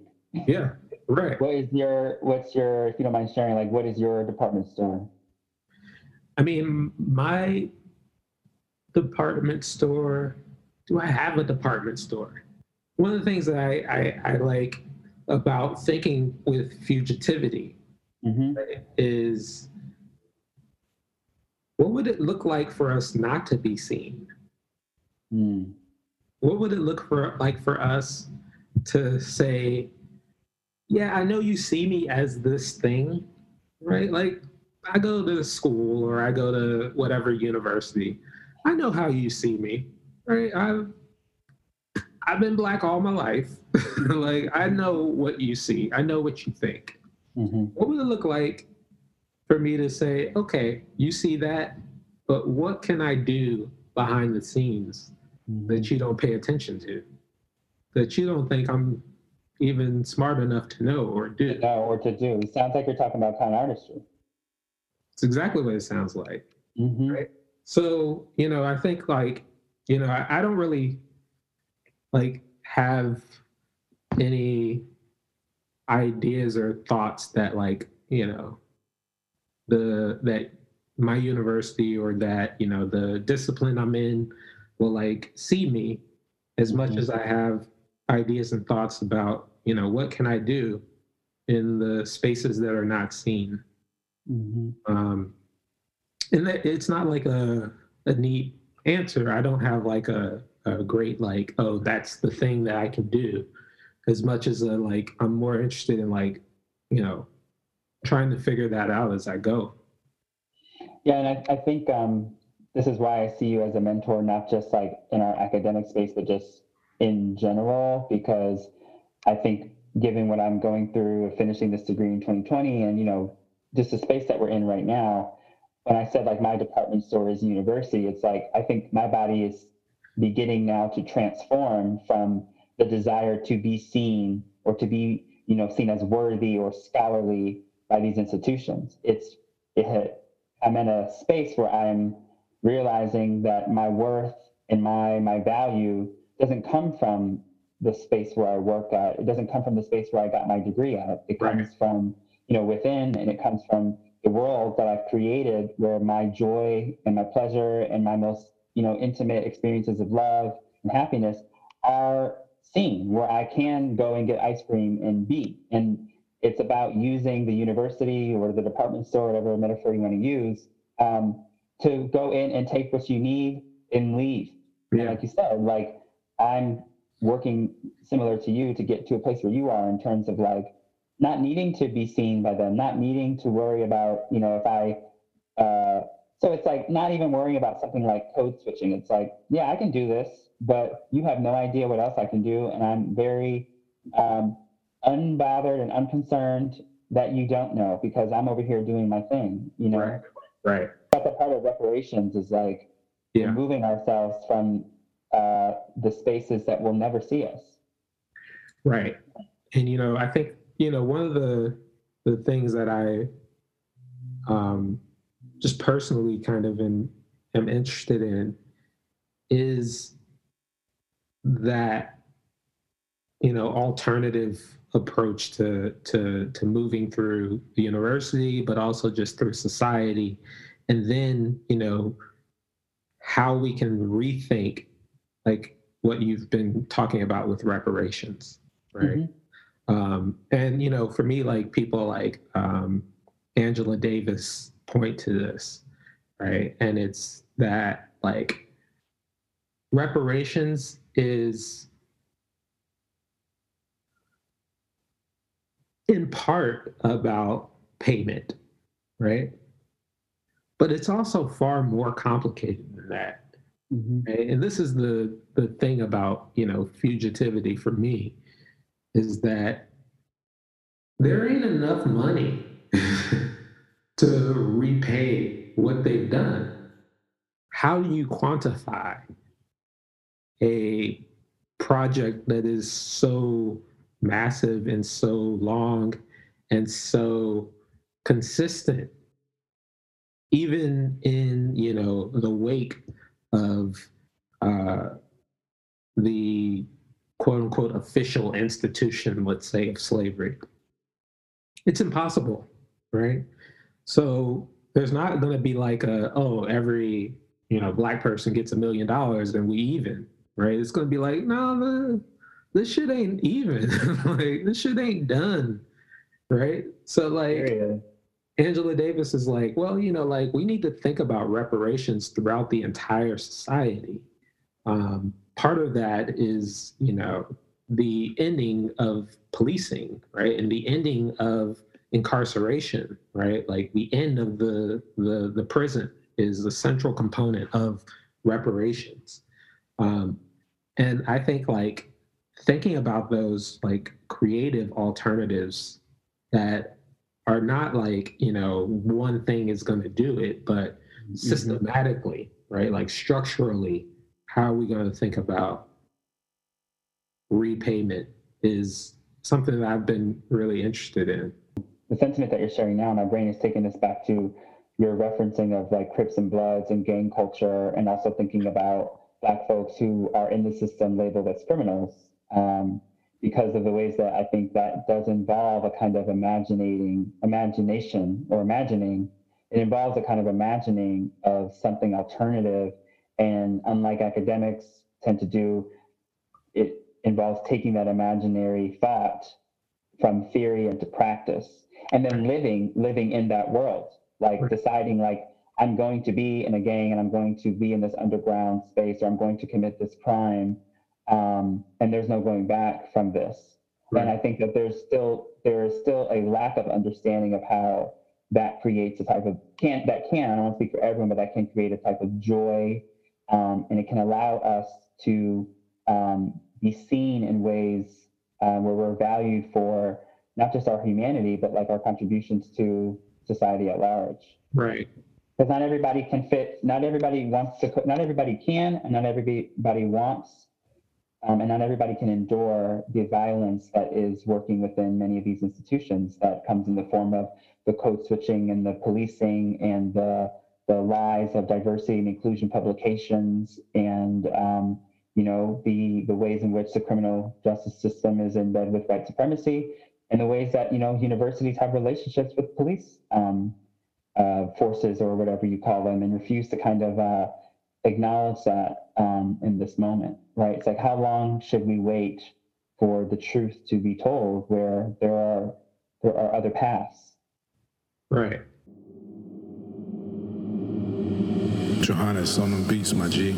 yeah, right. What is your what's your if you don't mind sharing like what is your department store? I mean, my department store. Do I have a department store? One of the things that I, I, I like about thinking with fugitivity Mm-hmm. is what would it look like for us not to be seen? Mm. What would it look for like for us to say, yeah, I know you see me as this thing, right? Like I go to school or I go to whatever university. I know how you see me, right? I've I've been black all my life. like I know what you see. I know what you think. hmm What would it look like for me to say, okay, you see that, but what can I do behind the scenes that you don't pay attention to, that you don't think I'm even smart enough to know or do. or to do. It sounds like you're talking about con artistry. It's exactly what it sounds like. Mm-hmm. Right. So, you know, I think like, you know, I, I don't really like have any ideas or thoughts that like, you know, the that my university or that, you know, the discipline I'm in will like see me as much Mhm. as I have ideas and thoughts about, you know, what can I do in the spaces that are not seen. Mm-hmm. Um, and that, it's not like a, a neat answer. I don't have like a, a great like, oh, that's the thing that I can do. As much as a, like I'm more interested in like, you know, trying to figure that out as I go. Yeah, and I, I think um, this is why I see you as a mentor, not just like in our academic space, but just in general, because I think given what I'm going through, finishing this degree in 2020, and you know, just the space that we're in right now, when I said like my department store is university, it's like I think my body is beginning now to transform from the desire to be seen or to be, you know, seen as worthy or scholarly by these institutions. It's it, I'm in a space where I'm realizing that my worth and my my value doesn't come from the space where I work at. It doesn't come from the space where I got my degree at. It comes right. from you know within, and it comes from the world that I've created, where my joy and my pleasure and my most you know intimate experiences of love and happiness are seen. Where I can go and get ice cream and be and it's about using the university or the department store, whatever metaphor you want to use, um, to go in and take what you need and leave. Yeah. And like you said, like I'm working similar to you to get to a place where you are in terms of like not needing to be seen by them, not needing to worry about, you know, if I, uh, so it's like not even worrying about something like code switching. It's like, yeah, I can do this, but you have no idea what else I can do. And I'm very um, unbothered and unconcerned that you don't know because I'm over here doing my thing, you know? Right. Right. But the part of reparations is like yeah. removing ourselves from uh, the spaces that will never see us. Right. And, you know, I think, you know, one of the, the things that I um, just personally kind of in, am interested in is that, you know, alternative approach to to to moving through the university but also just through society. And then you know how we can rethink like what you've been talking about with reparations right? Mm-hmm. um, and you know for me like people like um, angela davis point to this right? And it's that like reparations is in part about payment, right? But it's also far more complicated than that. Mm-hmm. Right? And this is the the thing about you know fugitivity for me is that there ain't enough money to repay what they've done. How do you quantify a project that is so massive and so long and so consistent even in you know the wake of uh, the quote unquote official institution let's say of slavery. It's impossible right? So there's not going to be like a oh every you know black person gets a million dollars and we even right? It's going to be like no the this shit ain't even. like this shit ain't done. Right? So like Angela Davis is like, well, you know, like we need to think about reparations throughout the entire society. Um, part of that is, you know, the ending of policing, right? And the ending of incarceration, right? Like the end of the the the prison is the central component of reparations. Um, and I think like thinking about those like creative alternatives that are not like you know one thing is going to do it but mm-hmm. systematically right? Like structurally how are we going to think about repayment is something that i've been really interested in. The sentiment that you're sharing now and my brain is taking this back to your referencing of like crips and bloods and gang culture and also thinking about black folks who are in the system labeled as criminals um, because of the ways that I think that does involve a kind of imagining, imagination or imagining. It involves a kind of imagining of something alternative. And unlike academics tend to do, it involves taking that imaginary thought from theory into practice and then living living in that world like deciding like i'm going to be in a gang and i'm going to be in this underground space or i'm going to commit this crime um, and there's no going back from this. Right. And I think that there's still there is still a lack of understanding of how that creates a type of can that can I don't want to speak for everyone, but that can create a type of joy, um, and it can allow us to um, be seen in ways uh, where we're valued for not just our humanity, but like our contributions to society at large. Right. Because not everybody can fit. Not everybody wants to. Not everybody can, and not everybody wants um, and not everybody can endure the violence that is working within many of these institutions that comes in the form of the code switching and the policing and the, the lies of diversity and inclusion publications and um, you know the the ways in which the criminal justice system is in bed with white supremacy and the ways that you know universities have relationships with police um, uh, forces or whatever you call them and refuse to kind of uh, acknowledge that um, in this moment, right? It's like, how long should we wait for the truth to be told where there are there are other paths? Right. Johannes on them beats, my G.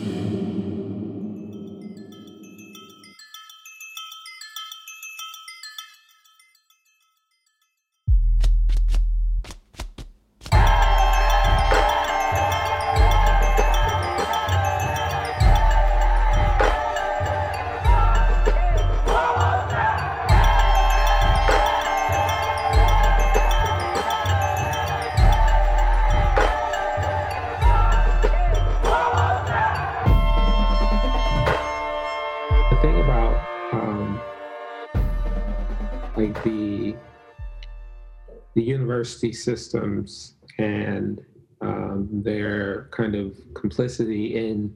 university systems and um, their kind of complicity in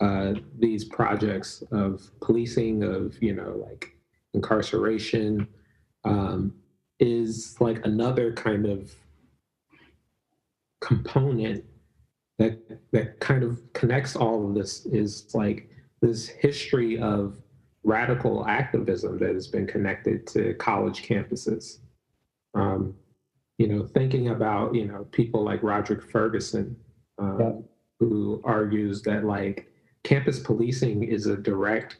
uh, these projects of policing, of you know, like incarceration, um, is like another kind of component that that kind of connects all of this. Is like this history of radical activism that has been connected to college campuses. Um, you know, thinking about, you know, people like Roderick Ferguson, um, yeah. who argues that like campus policing is a direct,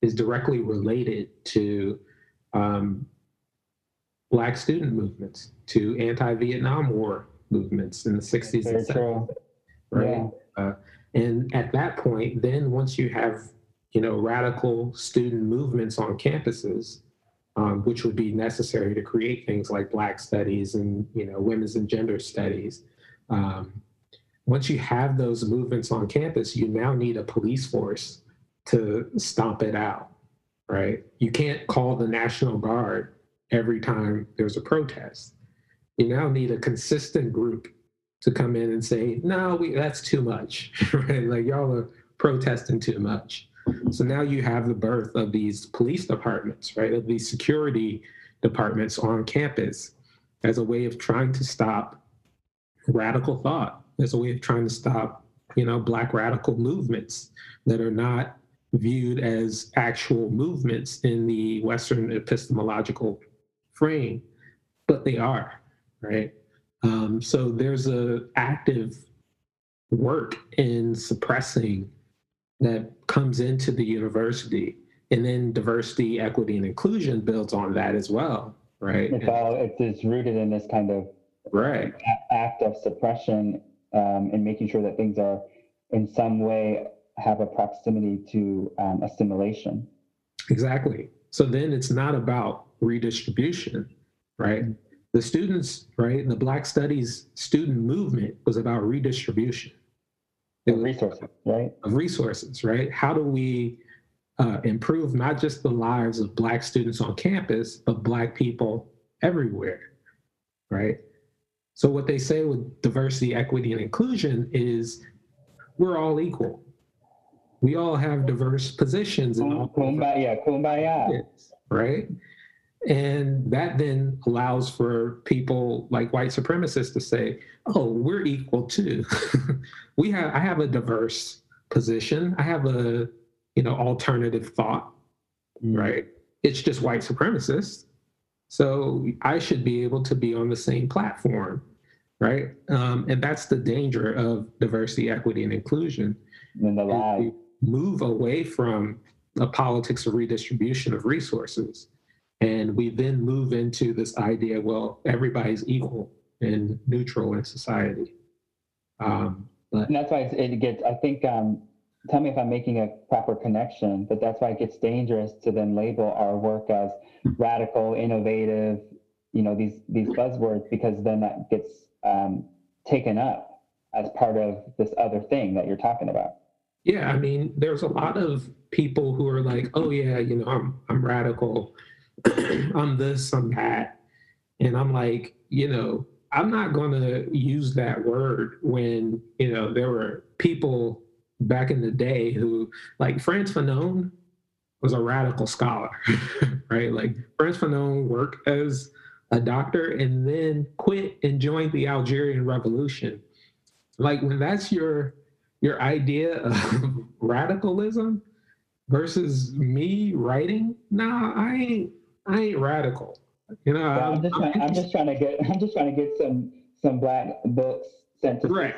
is directly related to um, Black student movements, to anti-Vietnam War movements in the 60s and 70s. Right. Yeah. Uh, and at that point, then once you have, you know, radical student movements on campuses, um, which would be necessary to create things like Black studies and you know women's and gender studies. Um, once you have those movements on campus, you now need a police force to stomp it out, right? You can't call the National Guard every time there's a protest. You now need a consistent group to come in and say, no, we, that's too much, right? Like y'all are protesting too much. So now you have the birth of these police departments, right? Of these security departments on campus as a way of trying to stop radical thought, as a way of trying to stop, you know, black radical movements that are not viewed as actual movements in the Western epistemological frame, but they are, right? Um, so there's a active work in suppressing that comes into the university. And then diversity equity and inclusion builds on that as well right? It's all it's, rooted in this kind of right. act of suppression um, and making sure that things are in some way have a proximity to um, assimilation. Exactly. So then it's not about redistribution right? Mm-hmm. the students right the black studies student movement was about redistribution of resources, right? Of resources, right? How do we uh, improve not just the lives of Black students on campus, but Black people everywhere, right? So, what they say with diversity, equity, and inclusion is we're all equal. We all have diverse positions. Kumbaya, kumbaya. Right? And that then allows for people like white supremacists to say, oh, we're equal too. we have I have a diverse position. I have a, you know, alternative thought, mm. right? It's just white supremacists. So I should be able to be on the same platform, right? Um, and that's the danger of diversity, equity, and inclusion. And the lie. Move away from a politics of redistribution of resources and we then move into this idea well, everybody's equal and neutral in society. Um, but And that's why it gets, I think, um, tell me if I'm making a proper connection, but that's why it gets dangerous to then label our work as radical, innovative, you know, these, these buzzwords, because then that gets um, taken up as part of this other thing that you're talking about. Yeah, I mean, there's a lot of people who are like, "Oh yeah, you know, I'm I'm radical, I'm this, I'm that," and I'm like, you know, I'm not going to use that word when you know there were people back in the day who, like Frantz Fanon, was a radical scholar, right? Like Frantz Fanon worked as a doctor and then quit and joined the Algerian Revolution. Like when that's your your idea of radicalism versus me writing, nah, I ain't I ain't radical. You know, I'm just trying, I'm just trying to get I'm just trying to get some some black books sent to Right.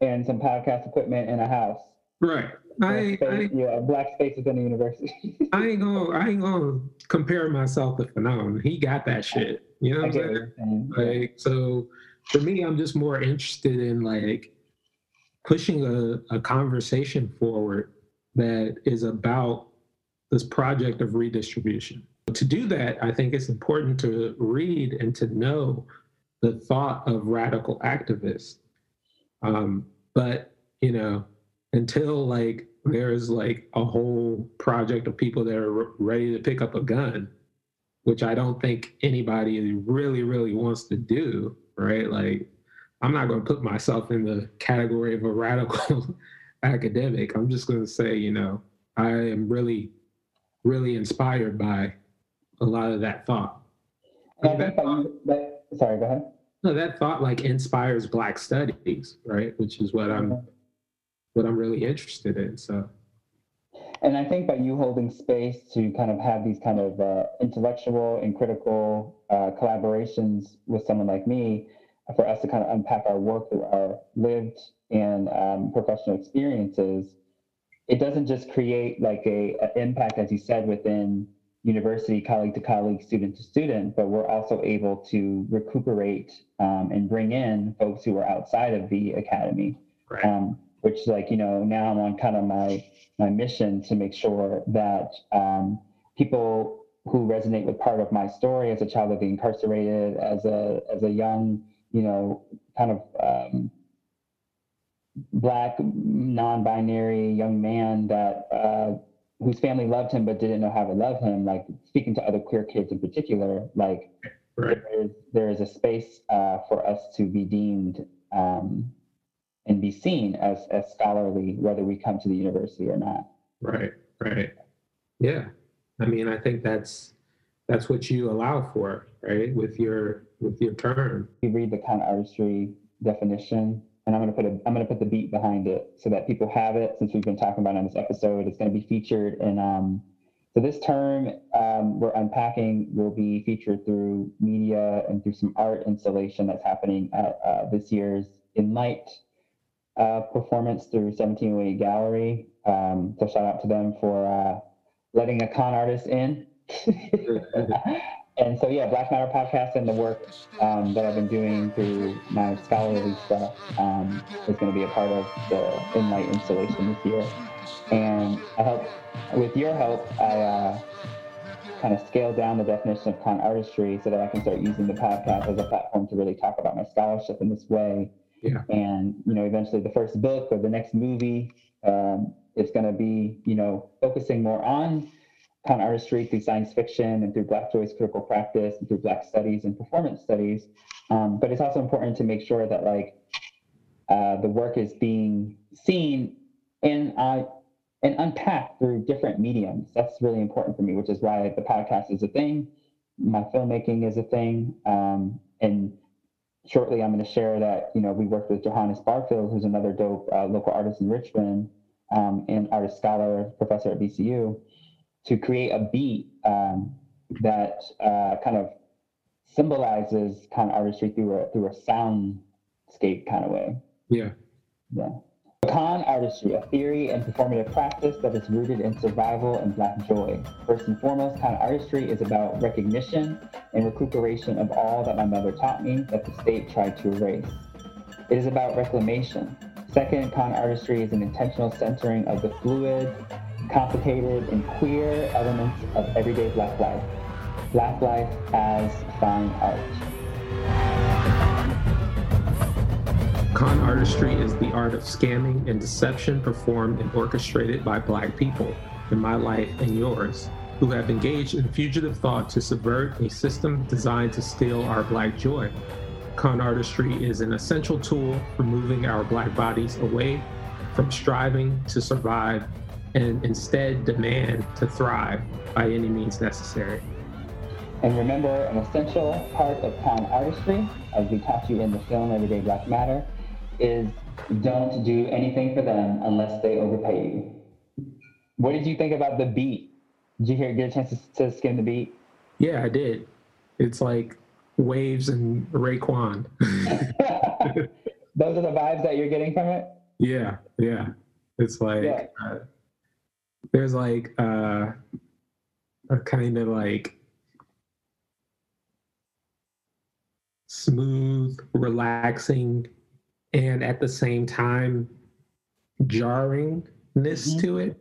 And some podcast equipment in a house. right. I I, space- ain't, yeah, black space within the university. I ain't gonna I ain't gonna compare myself to Fanon. He got that shit. You know I what I'm get what saying? you're saying. Like so for me, I'm just more interested in like pushing a, a conversation forward that is about this project of redistribution. To do that, I think it's important to read and to know the thought of radical activists. Um, but you know, until like there's like a whole project of people that are re- ready to pick up a gun, which I don't think anybody really, really wants to do, right? Like, I'm not going to put myself in the category of a radical academic. I'm just going to say, you know, I am really, really inspired by a lot of that thought. And I think that you, that, sorry, go ahead. No, that thought like inspires Black studies, right? Which is what I'm, what I'm really interested in. So, And I think by you holding space to kind of have these kind of uh, intellectual and critical uh, collaborations with someone like me, for us to kind of unpack our work through our lived and um, professional experiences, it doesn't just create like a, a impact, as you said, within university, colleague to colleague, student to student, but we're also able to recuperate um, and bring in folks who are outside of the academy. right. Um, which, like you know, now I'm on kind of my my mission to make sure that um, people who resonate with part of my story as a child of the incarcerated, as a as a young, you know, kind of um, black non-binary young man that uh, whose family loved him but didn't know how to love him. Like speaking to other queer kids in particular, like Right. there is there is a space uh, for us to be deemed um, and be seen as as scholarly, whether we come to the university or not. Right, right. Yeah. I mean, I think that's that's what you allow for, right? With your with your term. You read the kind of artistry definition, and I'm gonna put a I'm gonna put the beat behind it so that people have it. Since we've been talking about it on this episode, it's gonna be featured in. Um, so this term um, we're unpacking will be featured through media and through some art installation that's happening at uh, this year's InLight uh, performance through 1708 Gallery. Um, so shout out to them for uh, letting a con artist in. and so yeah, Black Matter podcast and the work um, that I've been doing through my scholarly stuff um, is going to be a part of the InLight installation this year. And I hope, with your help, I uh, kind of scale down the definition of con artistry so that I can start using the podcast as a platform to really talk about my scholarship in this way. Yeah. And you know, eventually, the first book or the next movie um, is going to be, you know, focusing more on con artistry through science fiction and through Black Joyce critical practice and through Black studies and performance studies. Um, but it's also important to make sure that like uh, the work is being seen and uh, and unpacked through different mediums. That's really important for me, which is why the podcast is a thing. My filmmaking is a thing, um, and shortly I'm going to share that you know we worked with Johannes Barfield, who's another dope uh, local artist in Richmond um, and artist scholar professor at VCU, to create a beat um, that uh, kind of symbolizes kind of artistry through a through a soundscape kind of way. Yeah. Yeah. Con artistry, a theory and performative practice that is rooted in survival and Black joy. First and foremost, con artistry is about recognition and recuperation of all that my mother taught me that the state tried to erase. It is about reclamation. Second, con artistry is an intentional centering of the fluid, complicated, and queer elements of everyday Black life. Black life as fine art. Con artistry is the art of scamming and deception performed and orchestrated by Black people in my life and yours, who have engaged in fugitive thought to subvert a system designed to steal our Black joy. Con artistry is an essential tool for moving our Black bodies away from striving to survive and instead demand to thrive by any means necessary. And remember, an essential part of con artistry, as we taught you in the film Everyday Black Matter, is don't do anything for them unless they overpay you. What did you think about the beat? Did you hear get a chance to, to skim the beat? Yeah, I did. It's like waves and Raekwon. Those are the vibes that you're getting from it. yeah, yeah. It's like Yeah. uh, there's like uh, a kind of like smooth, relaxing, and at the same time jarringness Mhm. to it,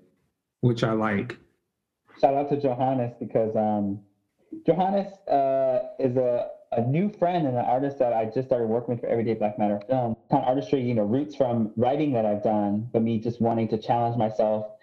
which I like. Shout out to Johannes because um, Johannes uh, is a, a new friend and an artist that I just started working with for Everyday Black Matter Film. Kind of artistry, you know, roots from writing that I've done, but me just wanting to challenge myself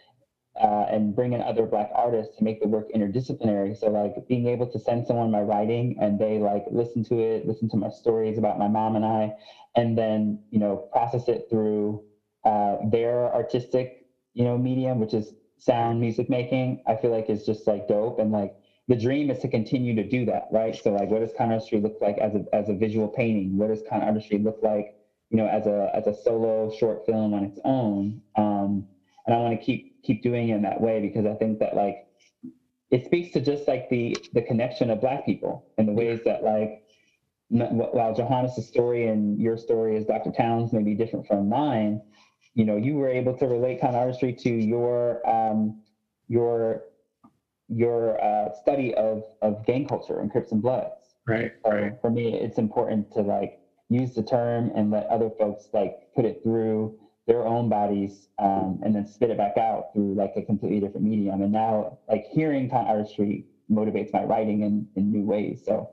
uh, and bring in other Black artists to make the work interdisciplinary. So, like, being able to send someone my writing and they like listen to it, listen to my stories about my mom and I, and then you know process it through uh, their artistic you know medium, which is sound music making. I feel like is just like dope and like the dream is to continue to do that, right? So like, what does con artistry look like as a as a visual painting? What does con artistry look like, you know, as a as a solo short film on its own? Um, and I want to keep keep doing it in that way because I think that like it speaks to just like the the connection of Black people and the ways that like while Johannes' story and your story as Dr. Towns may be different from mine, you know, you were able to relate con artistry to your um, your your uh, study of of gang culture and Crips and Bloods. Right, So for me, it's important to like use the term and let other folks like put it through their own bodies um, and then spit it back out through like a completely different medium. And now like hearing con artistry motivates my writing in, in new ways. So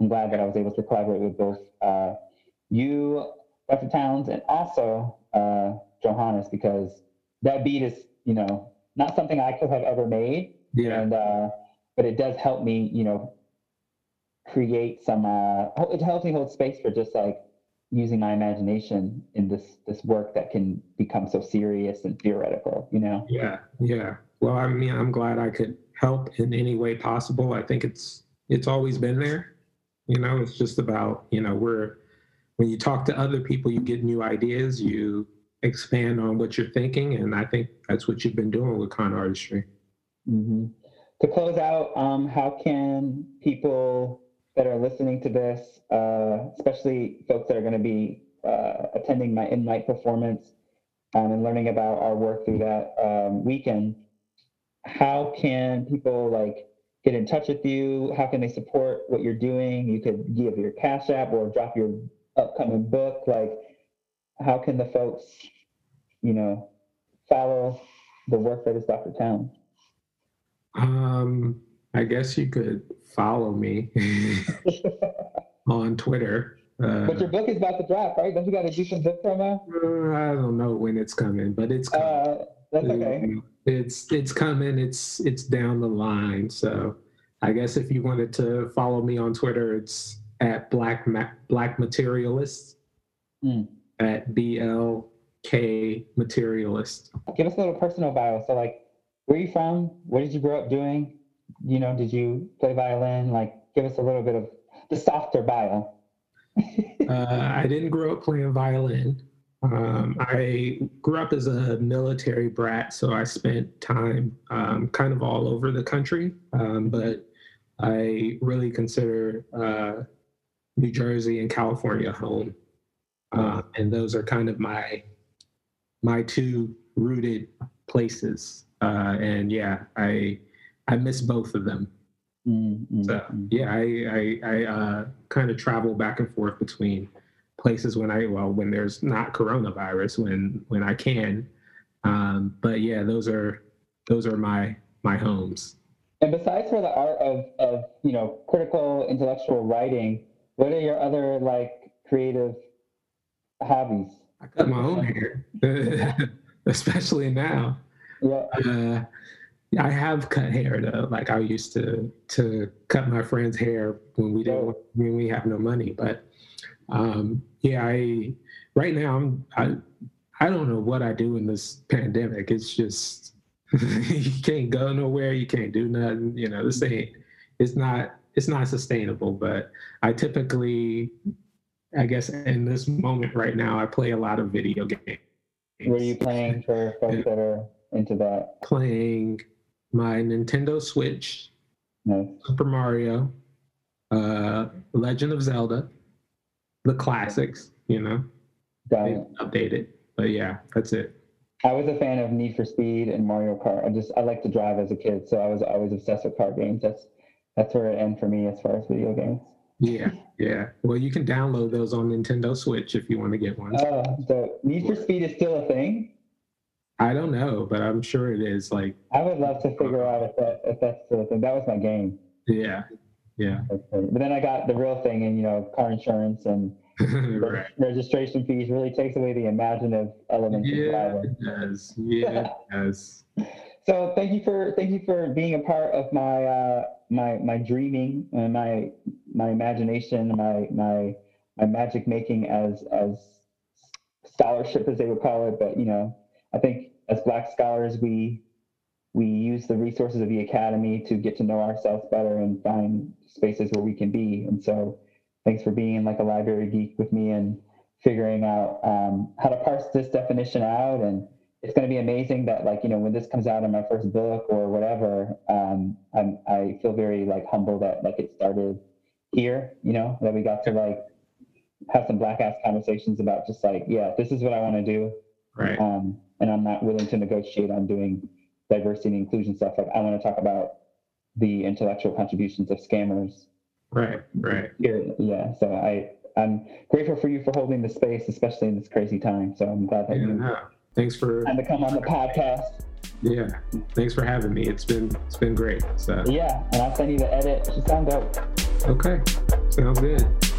I'm glad that I was able to collaborate with both uh, you, Dr. Towns, and also uh, Johannes because that beat is, you know, not something I could have ever made. Yeah. And uh, but it does help me, you know, create some. Uh, it helps me hold space for just like using my imagination in this this work that can become so serious and theoretical. You know. Yeah, yeah. Well, I mean, I'm glad I could help in any way possible. I think it's it's always been there. You know, it's just about you know we're when you talk to other people, you get new ideas, you expand on what you're thinking, and I think that's what you've been doing with con artistry. mm-hmm. To close out, um, how can people that are listening to this, uh, especially folks that are going to be uh, attending my InLight performance um, and learning about our work through that um, weekend, how can people like get in touch with you? How can they support what you're doing? You could give your cash app or drop your upcoming book. Like, how can the folks, you know, follow the work that is Dr. Town? Um, I guess you could follow me on Twitter. Uh, But your book is about to drop, right? Don't you got do some book promo? uh, I don't know when it's coming, but it's coming. Uh, that's okay. It's it's coming. It's it's down the line. So I guess if you wanted to follow me on Twitter, it's at black Ma- black materialist Mm. at blk materialist. Give us a little personal bio. So, like, where are you from? What did you grow up doing? You know, did you play violin? Like, give us a little bit of the softer bio. Uh, I didn't grow up playing violin. Um, I grew up as a military brat, so I spent time um, kind of all over the country. Um, but I really consider uh, New Jersey and California home, uh, and those are kind of my my two rooted places. Uh, and yeah, I I miss both of them. Mm, mm, So yeah, I I, I uh, kind of travel back and forth between places when I well when there's not coronavirus when when I can. Um, but yeah, those are those are my my homes. And besides for the art of, of you know critical intellectual writing, what are your other like creative hobbies? I cut my own hair, especially now. Yeah. Uh, I have cut hair though. Like I used to to cut my friend's hair when we didn't when we have no money. But um, yeah, I right now I'm I I don't know what I do in this pandemic. It's just you can't go nowhere. You can't do nothing. You know, this ain't. It's not. It's not sustainable. But I typically, I guess, in this moment right now, I play a lot of video games. What are you playing for folks that are into that? Playing my Nintendo Switch, Nice. Super Mario, uh, Legend of Zelda, the classics. You know, Got it. updated. But yeah, that's it. I was a fan of Need for Speed and Mario Kart. I just I like to drive as a kid, so I was always obsessed with car games. That's that's where it ended for me as far as video games. Yeah, yeah. Well, you can download those on Nintendo Switch if you want to get one. Oh, so Need for Speed is still a thing. I don't know, but I'm sure it is. Like, I would love to figure out if that if that's the thing. That was my game. yeah, yeah, But then I got the real thing, and you know, car insurance and right. registration fees really takes away the imaginative elements of Yeah, it does. Yeah, it does. So thank you for thank you for being a part of my uh, my my dreaming and my my imagination, my my my magic making as as scholarship as they would call it. But you know, I think as Black scholars, we we use the resources of the academy to get to know ourselves better and find spaces where we can be. And so, thanks for being like a library geek with me and figuring out um, how to parse this definition out and it's going to be amazing that like you know when this comes out in my first book or whatever um i'm i feel very like humble that like it started here you know that we got to like have some black ass conversations about just like yeah this is what i want to do Right. um and i'm not willing to negotiate on doing diversity and inclusion stuff like i want to talk about the intellectual contributions of scammers Right. Right. yeah so i i'm grateful for you for holding the space especially in this crazy time so i'm glad that Yeah, you no. Thanks for had to come on the podcast yeah. Thanks for having me. It's been it's been great. So Yeah, and I'll send you the edit. She sound dope. okay, sounds good.